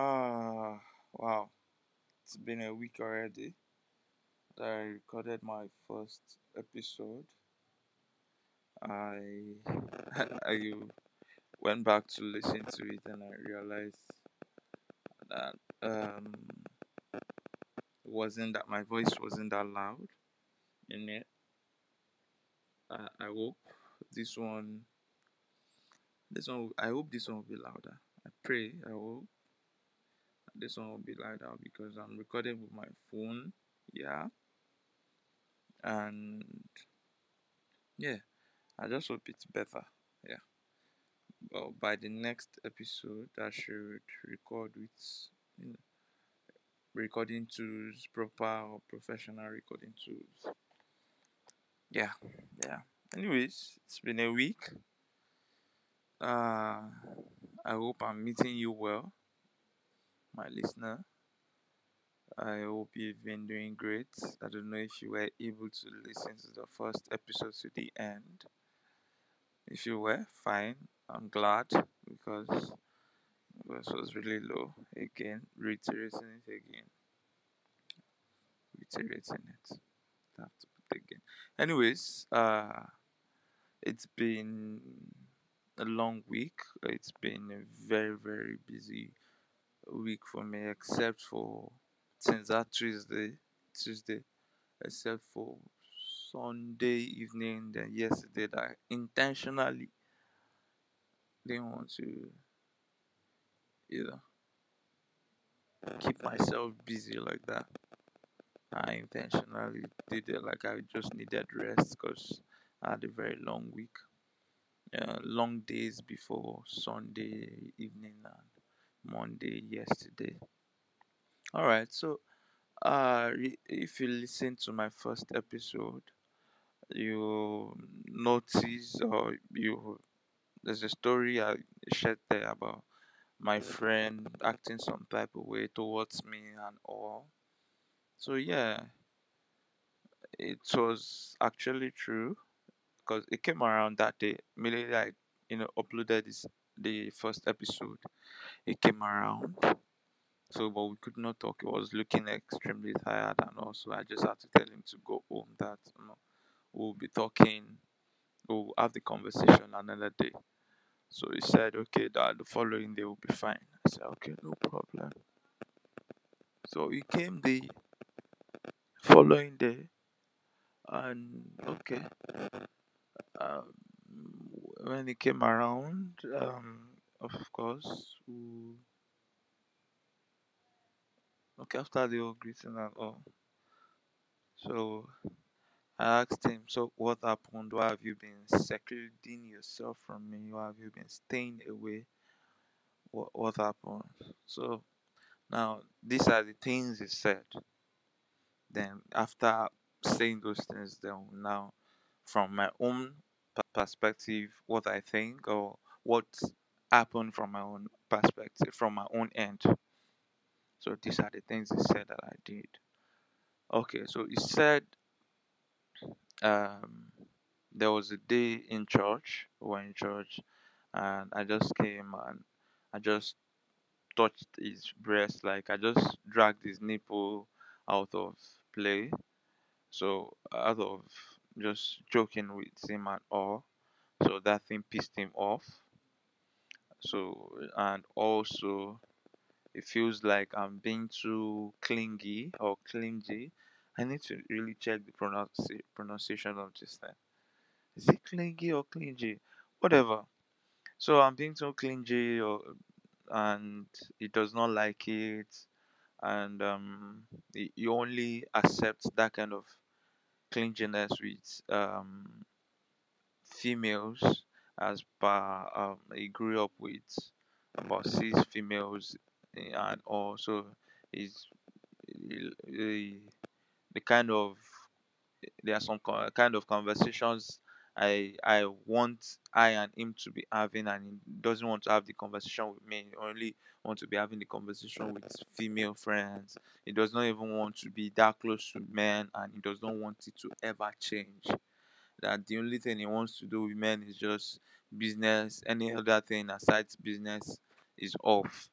Ah, wow. It's been a week already that I recorded my first episode. I I went back to listen to it and I realized that um wasn't that my voice wasn't that loud in it. I, I hope this one this one I hope this one will be louder. I pray I hope this one will be louder because I'm recording with my phone. Yeah. And yeah, I just hope it's better. Yeah. Well, by the next episode, I should record with you know, recording tools, proper or professional recording tools. Yeah, yeah. Anyways, it's been a week. Uh, I hope I'm meeting you well, my listener. I hope you've been doing great. I don't know if you were able to listen to the first episode to the end. If you were, fine. I'm glad because voice was really low. Again, reiterating it again. Reiterating it. Have to put again. Anyways, uh it's been a long week. It's been a very, very busy week for me, except for since that Tuesday, Tuesday, except for Sunday evening, then yesterday that I intentionally didn't want to, you know, keep myself busy like that. I intentionally did it like I just needed rest because I had a very long week, uh, long days before Sunday evening and Monday yesterday. All right, so uh, if you listen to my first episode, you notice or you there's a story I shared there about my friend acting some type of way towards me and all. So yeah, it was actually true because it came around that day. Immediately I, you know, uploaded this the first episode. It came around. So but we could not talk. He was looking extremely tired and also I just had to tell him to go home that you know, we'll be talking we'll have the conversation another day. So he said, okay, that the following day will be fine. I said, okay, no problem. So he came the following day, and okay, um, when he came around, um, of course, we, okay, after the whole greeting and all, so I asked him, so what happened? Why have you been secluding yourself from me? Why have you been staying away? What what happened? So now these are the things he said. Then after saying those things, then now from my own perspective, what I think or what happened from my own perspective, from my own end. So these are the things he said that I did. Okay, so he said um, there was a day in church, we were in church, and I just came and I just touched his breast, like I just dragged his nipple out of play. So out of just joking with him and all, so that thing pissed him off. So and also it feels like I'm being too clingy or clingy. I need to really check the pronunci- pronunciation of this thing. Is it clingy or clingy? Whatever. So I'm being too clingy or and he does not like it and um he, he only accepts that kind of clinginess with um females as per um he grew up with about six females and also is the kind of there are some kind of conversations I I want I and him to be having, and he doesn't want to have the conversation with me. He only want to be having the conversation with female friends. He does not even want to be that close to men, and he does not want it to ever change. That the only thing he wants to do with men is just business. Any other thing aside business is off.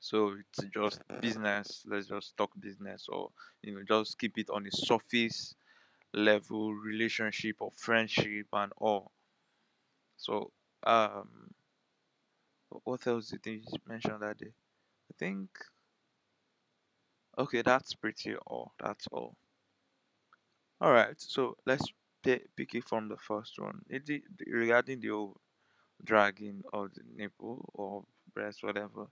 So it's just business. Let's just talk business, or you know, just keep it on the surface level relationship or friendship and all. So, um, what else did you mention that day? I think okay, that's pretty all. That's all. All right. So let's pick, it from the first one. It, regarding the whole dragging of the nipple or breast, whatever.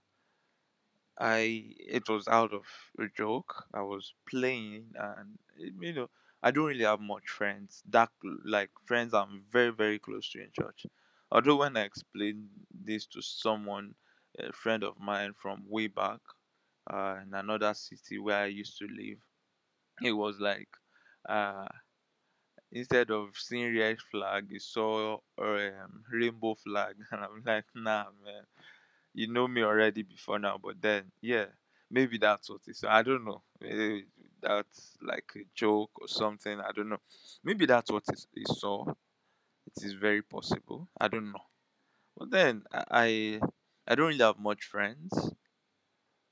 I it was out of a joke. I was playing, and you know, I don't really have much friends. That like friends I'm very very close to in church. Although when I explained this to someone, a friend of mine from way back, uh, in another city where I used to live, it was like, uh, instead of seeing red flag, you saw um, rainbow flag, and I'm like, nah, man you know me already before now, but then yeah, maybe that's what it is. I don't know. That's like a joke or something. I don't know. Maybe that's what he saw. It is very possible. I don't know. But then I I don't really have much friends,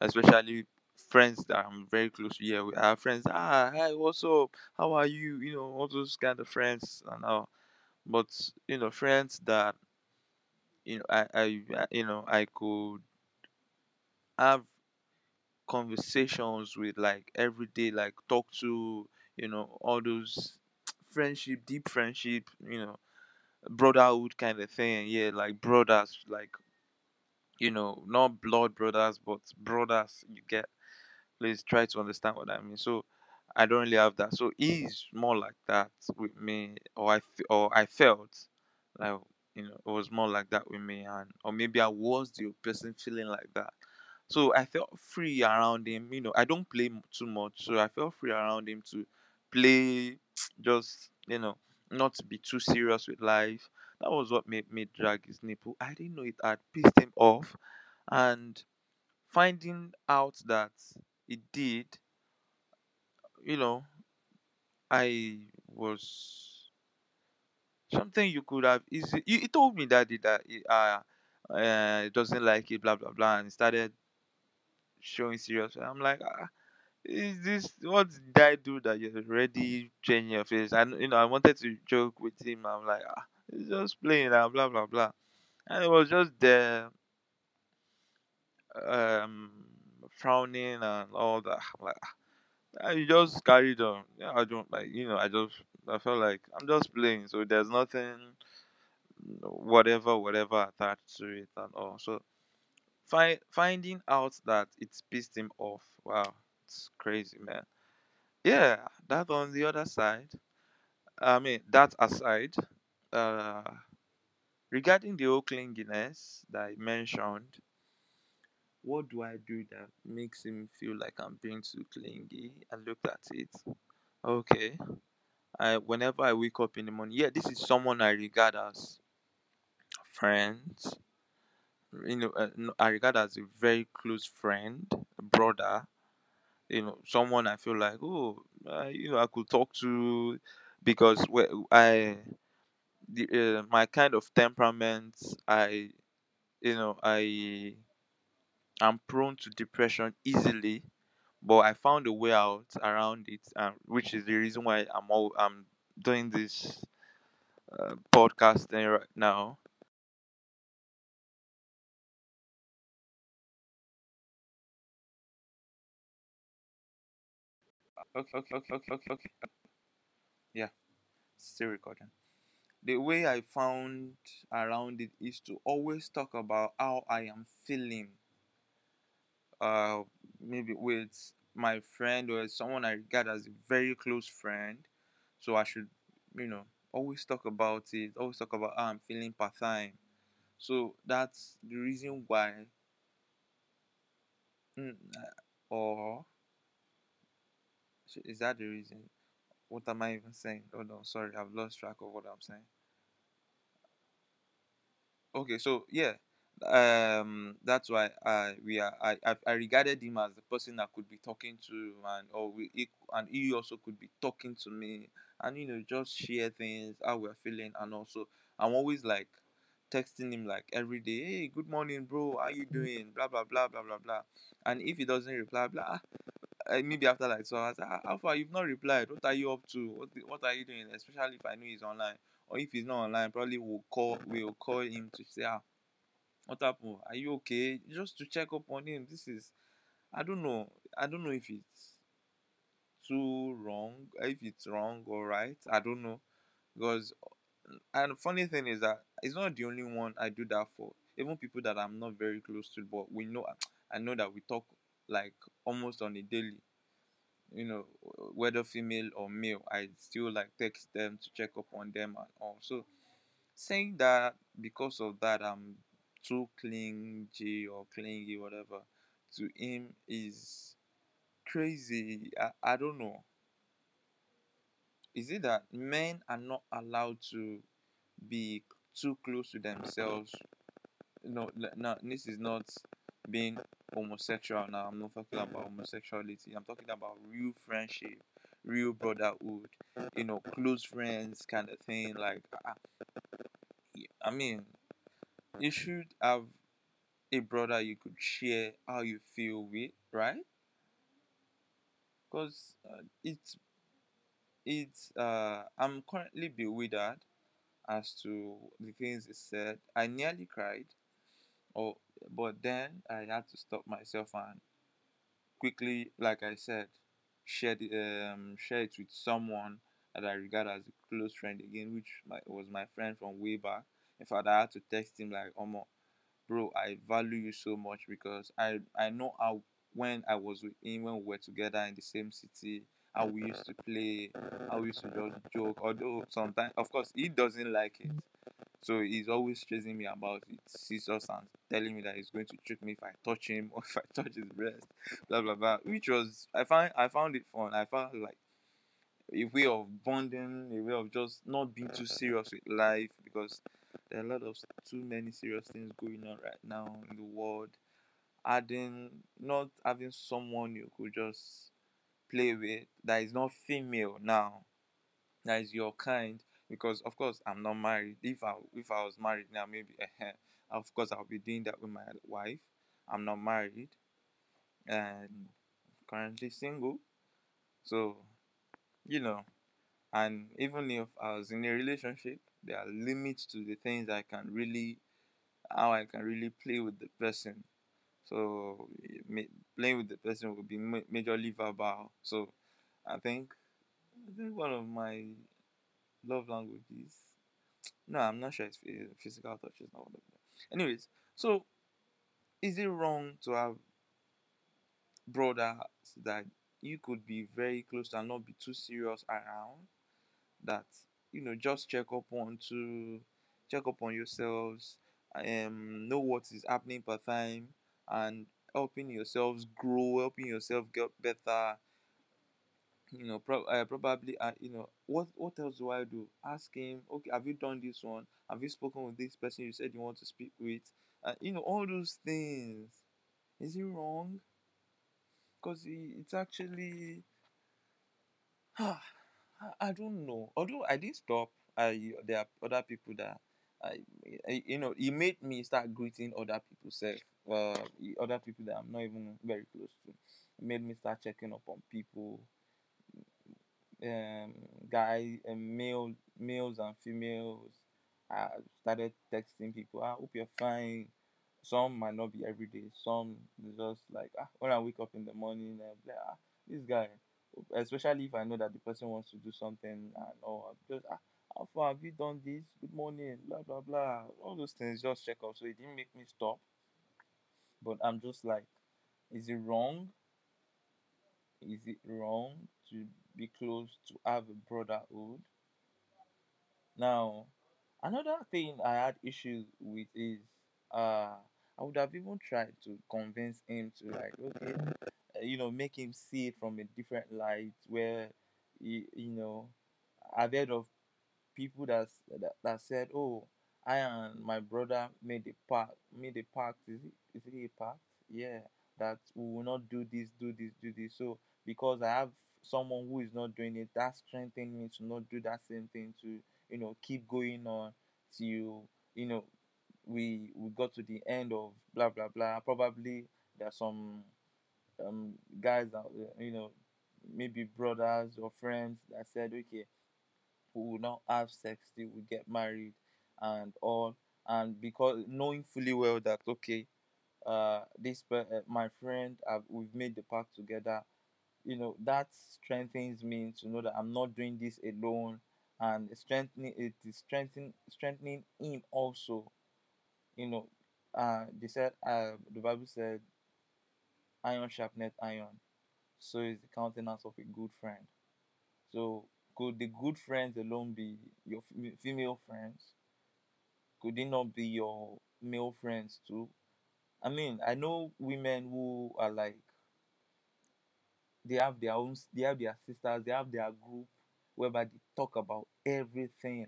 especially friends that I'm very close to. Yeah, we have friends. Ah, hi, what's up? How are you? You know, all those kind of friends and all. But you know, friends that you know I I- you know I could have conversations with like every day like talk to you know all those friendship deep friendship you know brotherhood kind of thing yeah like brothers like you know not blood brothers but brothers you get please try to understand what i mean. So i don't really have that. So he's more like that with me or i or i felt like you know it was more like that with me and or maybe i was the person feeling like that so I felt free around him. You know, I don't play too much, so I felt free around him to play, just you know, not be too serious with life. That was what made me drag his nipple. I didn't know it had pissed him off, and finding out that it did, you know, I was something you could have easy. He, he told me that he, that he, uh, uh, doesn't like it, blah blah blah, and he started showing serious. I'm like, ah, is this what did I do that you're already changing your face? And you know, I wanted to joke with him. I'm like, ah, he's just playing and blah blah blah. And it was just there, um, frowning and all that. I'm like, ah, you just carried on. Yeah, I don't like, you know, I just, I felt like I'm just playing. So there's nothing, whatever, whatever attached to it and all. So find finding out that it's pissed him off. Wow, it's crazy, man. Yeah, that on the other side. I mean, that aside, uh, regarding the clinginess that I mentioned, what do I do that makes him feel like I'm being too clingy? I looked at it. Okay, I whenever I wake up in the morning, yeah, this is someone I regard as friends. You know, uh, I regard as a very close friend, brother. You know, someone I feel like, oh, uh, you know, I could talk to because we- I the uh, my kind of temperament i you know i am prone to depression easily but i found a way out around it um, which is the reason why i'm all i'm doing this uh, podcast right now okay okay okay okay okay, yeah still recording the way i found around it is to always talk about how i am feeling uh maybe with my friend or someone I regard as a very close friend. So I should, you know, always talk about it, always talk about how I'm feeling part time. So that's the reason why, mm, or so is that the reason? What am I even saying? Oh no, sorry, I've lost track of what I'm saying. Okay, so yeah, um, that's why I we are I, I I regarded him as the person I could be talking to, and or we and he also could be talking to me, and you know just share things how we're feeling, and also I'm always like texting him like every day, hey, good morning, bro, how you doing? Blah blah blah blah blah blah. And if he doesn't reply, blah, maybe after like so hours, ah, how far you've not replied? What are you up to? What what are you doing? Especially if I know he's online, or if he's not online, probably we'll call we'll call him to say, ah, what happened? Are you okay? Just to check up on him. This is, I don't know, I don't know if it's too wrong, if it's wrong or right. I don't know because and funny thing is that it's not the only one I do that for. Even people that I'm not very close to, but we know I know that we talk like almost on a daily. You know, whether female or male, I still like text them to check up on them and all. So saying that because of that I'm too clingy or clingy, whatever, to him is crazy. I, I don't know. Is it that men are not allowed to be too close to themselves. No, no, this is not being homosexual now. I'm not talking about homosexuality. I'm talking about real friendship, real brotherhood, you know, close friends kind of thing. Like, I, I mean, you should have a brother you could share how you feel with, right? Because uh, it's it's uh I'm currently bewildered as to the things he said. I nearly cried, or but then I had to stop myself and quickly, like I said, share the, um share it with someone that I regard as a close friend again, which my, was my friend from way back. In fact, I had to text him like, "Omo, bro, I value you so much because I I know how when I was with him when we were together in the same city, how we used to play, how we used to just joke. Although sometimes, of course, he doesn't like it, so he's always chasing me about it, scissors and telling me that he's going to trick me if I touch him or if I touch his breast, blah blah blah. Which was I find I found it fun. I found like a way of bonding, a way of just not being too serious with life because there are a lot of too many serious things going on right now in the world. Adding not having someone you could just play with that is not female now, that is your kind. Because of course I'm not married. If I if I was married now, maybe of course I'll be doing that with my wife. I'm not married and currently single. So you know, and even if I was in a relationship, there are limits to the things I can really how I can really play with the person. So playing with the person will be majorly verbal. So I think I think one of my love languages. No, I'm not sure it's physical touch is not one of them. Anyways, so is it wrong to have brothers that you could be very close and not be too serious around? That you know, just check up on to check up on yourselves, um, know what is happening per time, and helping yourselves grow, helping yourself get better. You know, pro- uh, probably, uh, you know, what what else do I do? Ask him. Okay, have you done this one? Have you spoken with this person you said you want to speak with? Uh, you know, all those things. Is it wrong? Because it's actually. I don't know. Although I didn't stop, I there are other people that I, I you know, it made me start greeting other people. Self, uh, other people that I'm not even very close to. It made me start checking up on people. Um, guys, um, male, males and females. I started texting people. I hope you're fine. Some might not be every day. Some just like ah, when I wake up in the morning, I'm like ah, this guy especially if I know that the person wants to do something and or just ah, how far have you done this? Good morning, blah blah blah. All those things just check up. So it didn't make me stop. But I'm just like, is it wrong? Is it wrong to be close to have a brotherhood? Now, another thing I had issues with is uh I would have even tried to convince him to like okay you know make him see it from a different light where you, you know i've heard of people that, that that said oh i and my brother made a pact made a pact is it is it a pact yeah that we will not do this do this do this so because i have someone who is not doing it that strengthening me to not do that same thing to you know keep going on till you know we we got to the end of blah blah blah. Probably there are some um guys that you know maybe brothers or friends that said okay we will not have sex till we get married and all. And because knowing fully well that okay uh this uh, my friend uh, we've made the pact together you know that strengthens me to know that i'm not doing this alone and strengthening it is strengthening strengthening him also. You know uh they said uh the bible said iron sharpened iron. So is the countenance of a good friend. So could the good friends alone be your female friends? Could it not be your male friends too? I mean i know women who are like they have their own they have their sisters they have their group whereby they talk about everything.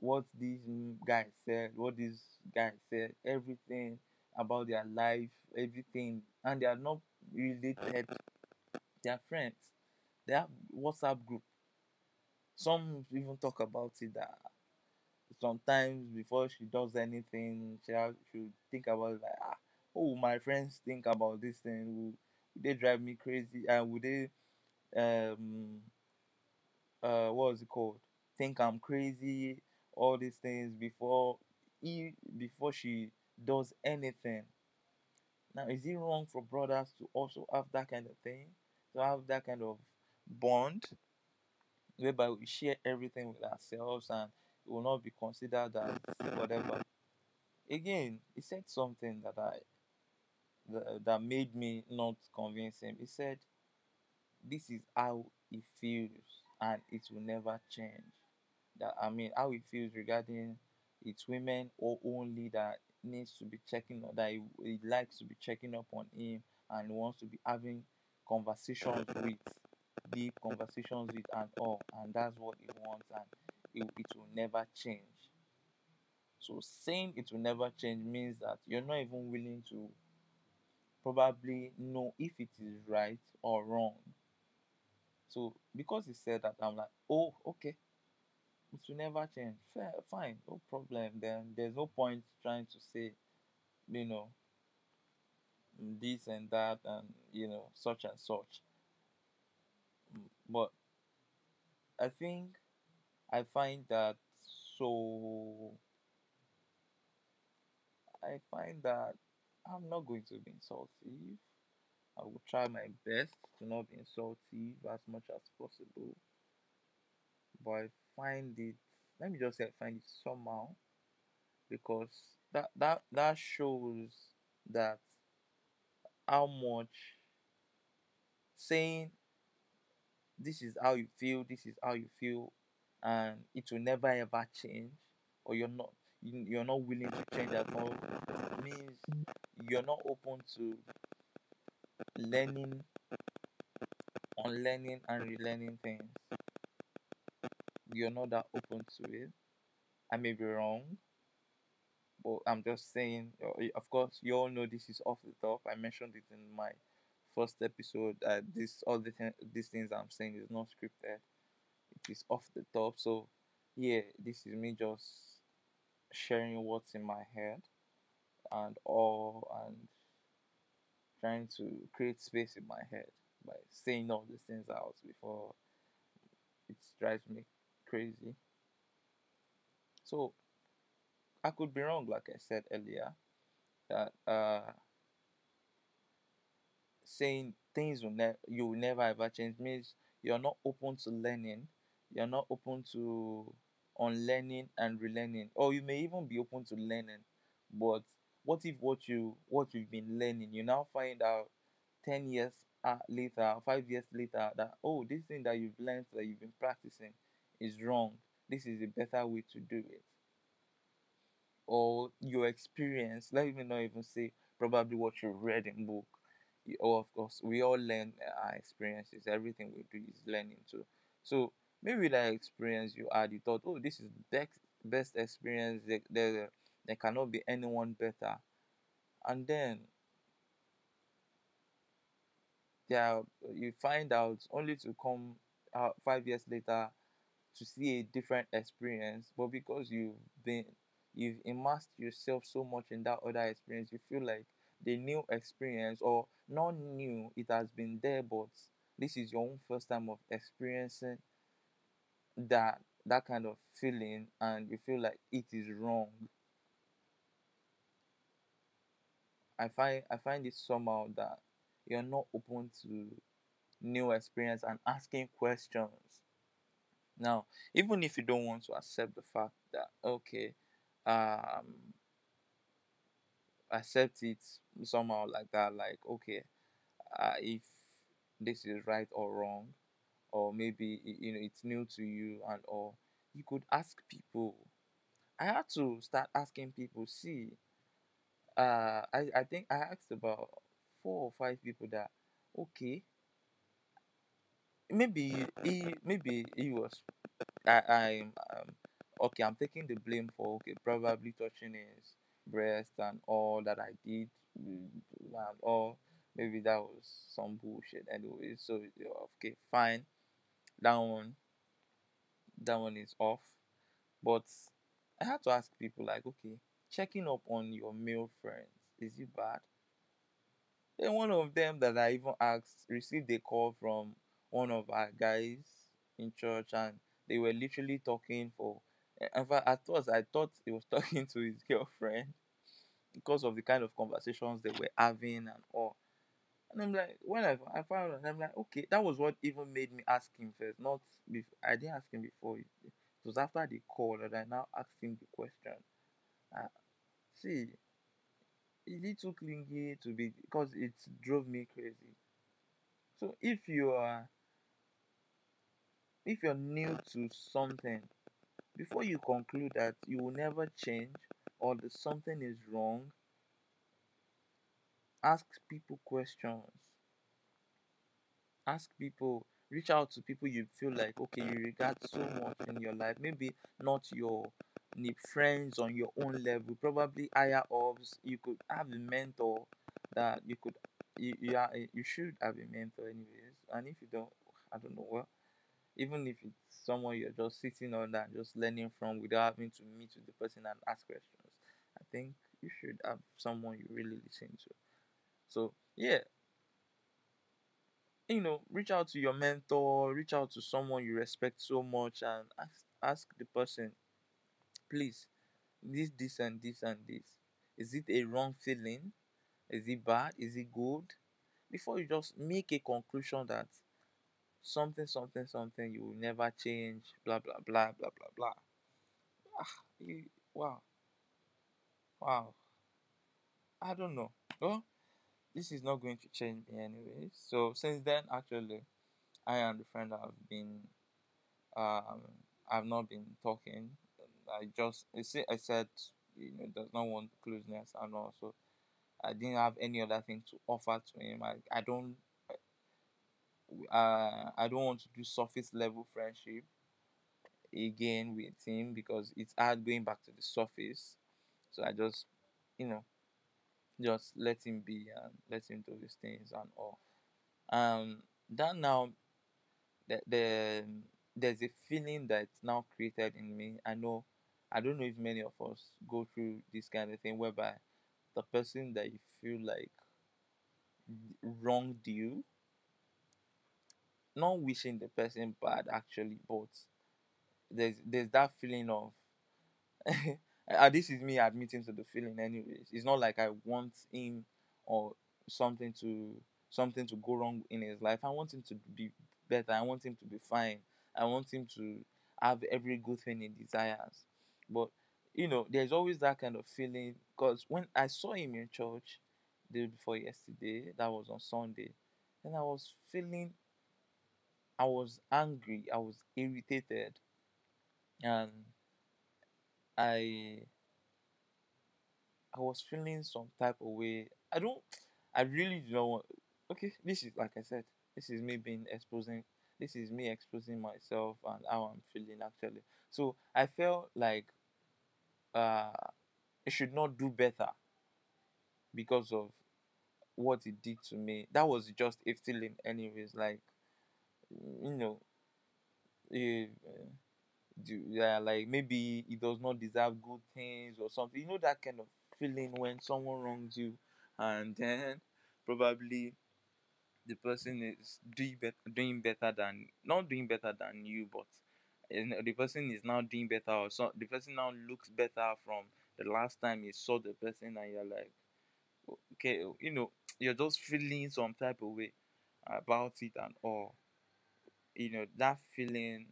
What these guys said what these guys said everything about their life everything. And they are not related. They are friends. They have whatsapp group. Some even talk about it that sometimes before she does anything she should think about it like ah oh my friends think about this thing will they drive me crazy? And would they um uh what was it called? Think i'm crazy? All these things before he before she does anything. Now is it wrong for brothers to also have that kind of thing? To have that kind of bond whereby we share everything with ourselves and it will not be considered as whatever? Again he said something that i that, made me not convince him. He said this is how he feels and it will never change. That I mean how he feels regarding it's women or only that needs to be checking on that he, he likes to be checking up on him and wants to be having conversations with deep conversations with and all and that's what he wants and it, it will never change. So saying it will never change means that you're not even willing to probably know if it is right or wrong so because he said that i'm like oh okay it will never change. Fair, fine, no problem. Then there's no point trying to say, you know, this and that and you know such and such. But I think I find that so. I find that I'm not going to be insultive. I will try my best to not be insultive as much as possible. But I find it. Let me just say I find it somehow because that that that shows that how much saying this is how you feel, this is how you feel, and it will never ever change, or you're not you're not willing to change at all means you're not open to learning, unlearning, and relearning things. You're not that open to it. I may be wrong, but I'm just saying. uh, Of course, you all know this is off the top. I mentioned it in my first episode. Uh, this all the th- these things I'm saying is not scripted. It is off the top. So yeah, this is me just sharing what's in my head and all and trying to create space in my head by saying all these things out before it drives me crazy. So I could be wrong, like I said earlier, that uh saying things will ne- you will never ever change means you're not open to learning you're not open to unlearning and relearning. Or you may even be open to learning but what if what you what you've been learning you now find out 10 years uh, later 5 years later that oh this thing that you've learned that you've been practicing is wrong. This is a better way to do it. Or your experience let me not even say probably what you read in book. You, oh, of course we all learn our experiences. Everything we do is learning too. So maybe that experience you had you thought oh this is best best experience. There, there, there cannot be anyone better. And then there you find out only to come out five years later to see a different experience but because you've been you've immersed yourself so much in that other experience you feel like the new experience or not new it has been there but this is your own first time of experiencing that that kind of feeling and you feel like it is wrong. I find i find it somehow that you're not open to new experience and asking questions. Now even if you don't want to accept the fact that okay um accept it somehow like that like okay uh, if this is right or wrong or maybe you know it's new to you and or you could ask people. I had to start asking people see uh i i think i asked about four or five people that okay maybe he maybe he was i i'm um, okay i'm taking the blame for okay probably touching his breast and all that i did and all. Maybe that was some bullshit anyway so okay fine that one that one is off. But i had to ask people like okay checking up on your male friends is it bad? Then one of them that i even asked received a call from one of our guys in church and they were literally talking for in fact at first i thought he was talking to his girlfriend because of the kind of conversations they were having and all and i'm like when i, I found out i'm like okay that was what even made me ask him first not before i didn't ask him before. It was after the call that i now asked him the question. Uh, see is he too clingy to be because it drove me crazy. So if you are if you're new to something before you conclude that you will never change or that something is wrong ask people questions. Ask people reach out to people you feel like okay you regard so much in your life. Maybe not your friends on your own level probably higher ups. You could have a mentor that you could you, you are you should have a mentor anyways. And if you don't i don't know what. Even if it's someone you're just sitting on and just learning from without having to meet with the person and ask questions. I think you should have someone you really listen to so yeah. You know reach out to your mentor reach out to someone you respect so much and ask ask the person please this this and this and this. Is it a wrong feeling? Is it bad? Is it good? Before you just make a conclusion that something something something you will never change blah blah blah blah blah blah. Ah, you, wow. Wow. I don't know. Well this is not going to change me anyway. So since then actually i and the friend have been um i've not been talking. I just I say i said you know does not want closeness and also i didn't have any other thing to offer to him. I, I don't uh, i don't want to do surface level friendship again with him because it's hard going back to the surface. So i just you know just let him be and let him do his things and all. Um that now the, the there's a feeling that's now created in me. I know i don't know if many of us go through this kind of thing whereby the person that you feel like wronged you not wishing the person bad actually but there's there's that feeling of and this is me admitting to the feeling anyways. It's not like i want him or something to something to go wrong in his life. I want him to be better. I want him to be fine. I want him to have every good thing he desires. But you know there's always that kind of feeling because when i saw him in church the day before yesterday that was on sunday and i was feeling i was angry. I was irritated. And i I was feeling some type of way. I don't, I really do not want. Okay, this is like I said, this is me being exposing. This is me exposing myself and how I'm feeling actually. So I felt like uh, I should not do better because of what it did to me. That was just a feeling, anyways. Like you know, eh, do yeah like maybe he does not deserve good things or something. You know that kind of feeling when someone wrongs you and then probably the person is doing better doing better than not doing better than you but eh, you the person is now doing better or so the person now looks better from the last time you saw the person and you're like okay you know you're just feeling some type of way about it and all. You know that feeling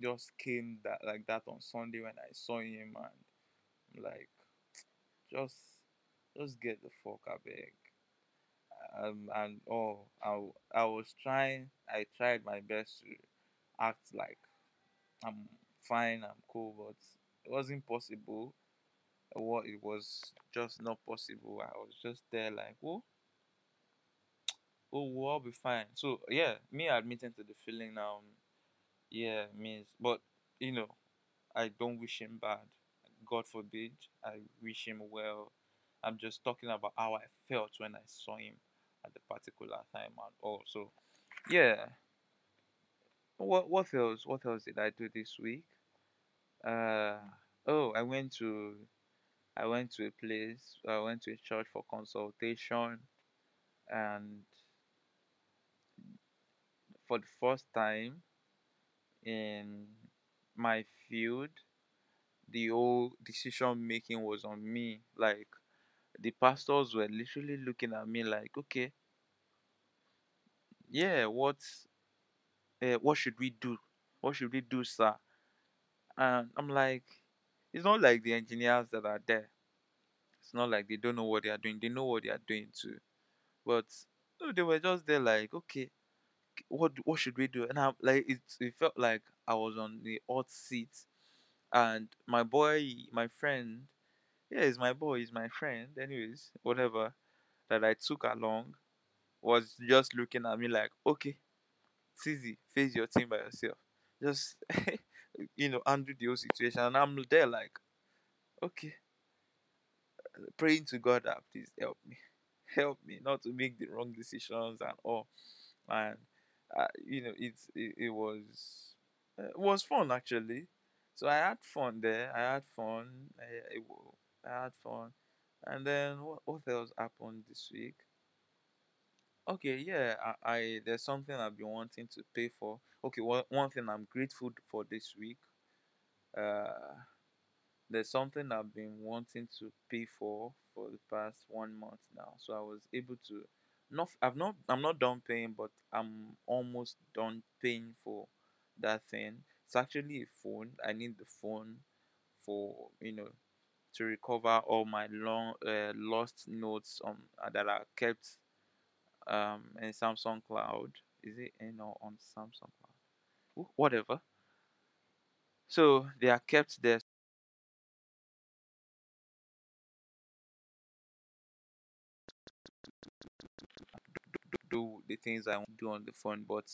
just came that like that on sunday when i saw him and I'm like just just get the fuck abeg um and oh I I was trying i tried my best to act like i'm fine i'm cool but it wasn't possible. What it was just not possible. I was just there like oh oh we'll all be fine. So yeah me admitting to the feeling now yeah means but you know I don't wish him bad. God forbid. I wish him well. I'm just talking about how I felt when I saw him at the particular time and also yeah. What what else? What else did I do this week? Uh oh, I went to I went to a place. I went to a church for consultation, and for the first time in my field, the whole decision making was on me. Like the pastors were literally looking at me like, okay, yeah, what, uh, what should we do? What should we do, sir? And I'm like, it's not like the engineers that are there. It's not like they don't know what they are doing. They know what they are doing too. But no, they were just there like, okay, what what should we do? And I'm like, it it felt like I was on the hot seat, and my boy, my friend, yeah, he's my boy, he's my friend. Anyways, whatever that I took along was just looking at me like, okay, it's easy, face your team by yourself. Just you know, handle the whole situation. And I'm there like, okay, praying to God that please help me. Help me not to make the wrong decisions and all. And uh, you know, it's it, it was uh, it was fun actually. So I had fun there. I had fun. I, it, I had fun. And then what, what else happened this week? Okay, yeah, I, I there's something I've been wanting to pay for. Okay, one one thing I'm grateful for this week. Uh, there's something I've been wanting to pay for for the past one month now. So I was able to, not I've not I'm not done paying, but I'm almost done paying for that thing. It's actually a phone. I need the phone for you know to recover all my long uh, lost notes um uh, that are kept um in Samsung Cloud. Is it you know on Samsung Cloud? Wh- Whatever. So they are kept there. The things I want to do on the phone, but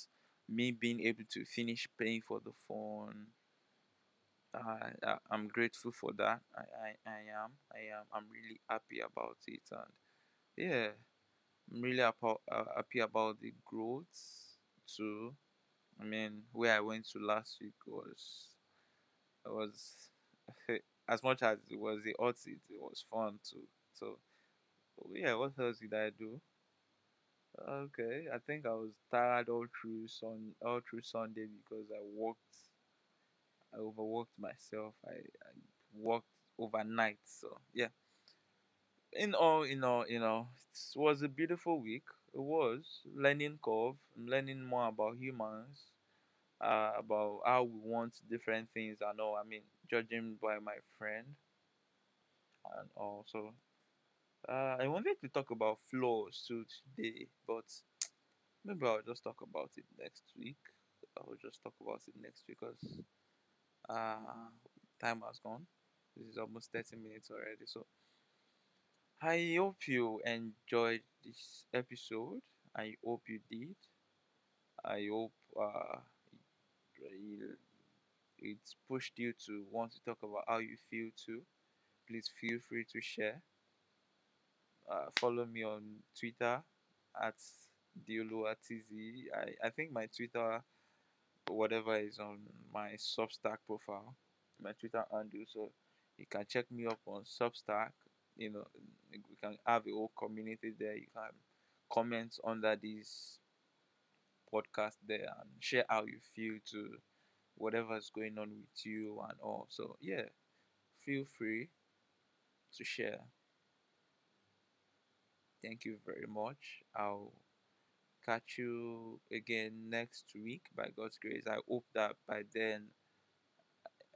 me being able to finish paying for the phone, I, I I'm grateful for that. I, I I am I am I'm really happy about it, and yeah, I'm really about, uh, happy about the growth too. I mean, where I went to last week was was as much as it was the seat, it was fun too. So yeah, what else did I do? Okay, I think I was tired all through sun all through Sunday because I worked I overworked myself. I, I worked overnight. So yeah. In all in all, you know, it was a beautiful week. It was learning curve, learning more about humans, uh, about how we want different things I know. I mean, judging by my friend and also uh, I wanted to talk about flaws too today, but maybe I'll just talk about it next week. I'll just talk about it next week because uh, time has gone. This is almost 30 minutes already. So I hope you enjoyed this episode. I hope you did. I hope uh, pushed you to want to talk about how you feel too. Please feel free to share. Uh, follow me on Twitter at Diolo I, I think my Twitter whatever is on my Substack profile, my Twitter handle. So you can check me up on Substack. You know, we can have a whole community there. You can comment under this podcast there and share how you feel to whatever's going on with you and all. So yeah, feel free to share. Thank you very much. I'll catch you again next week by God's grace. I hope that by then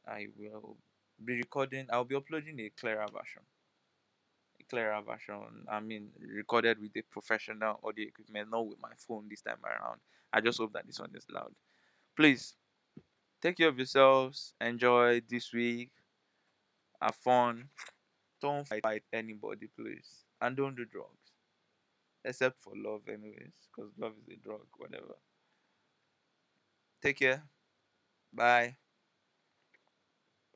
I will be recording, I'll be uploading a clearer version. A clearer version, I mean, recorded with a professional audio equipment, not with my phone this time around. I just hope that this one is loud. Please take care of yourselves, enjoy this week, have fun. Don't fight anybody, please. And don't do drugs except for love, anyways, because love is a drug, whatever. Take care. Bye.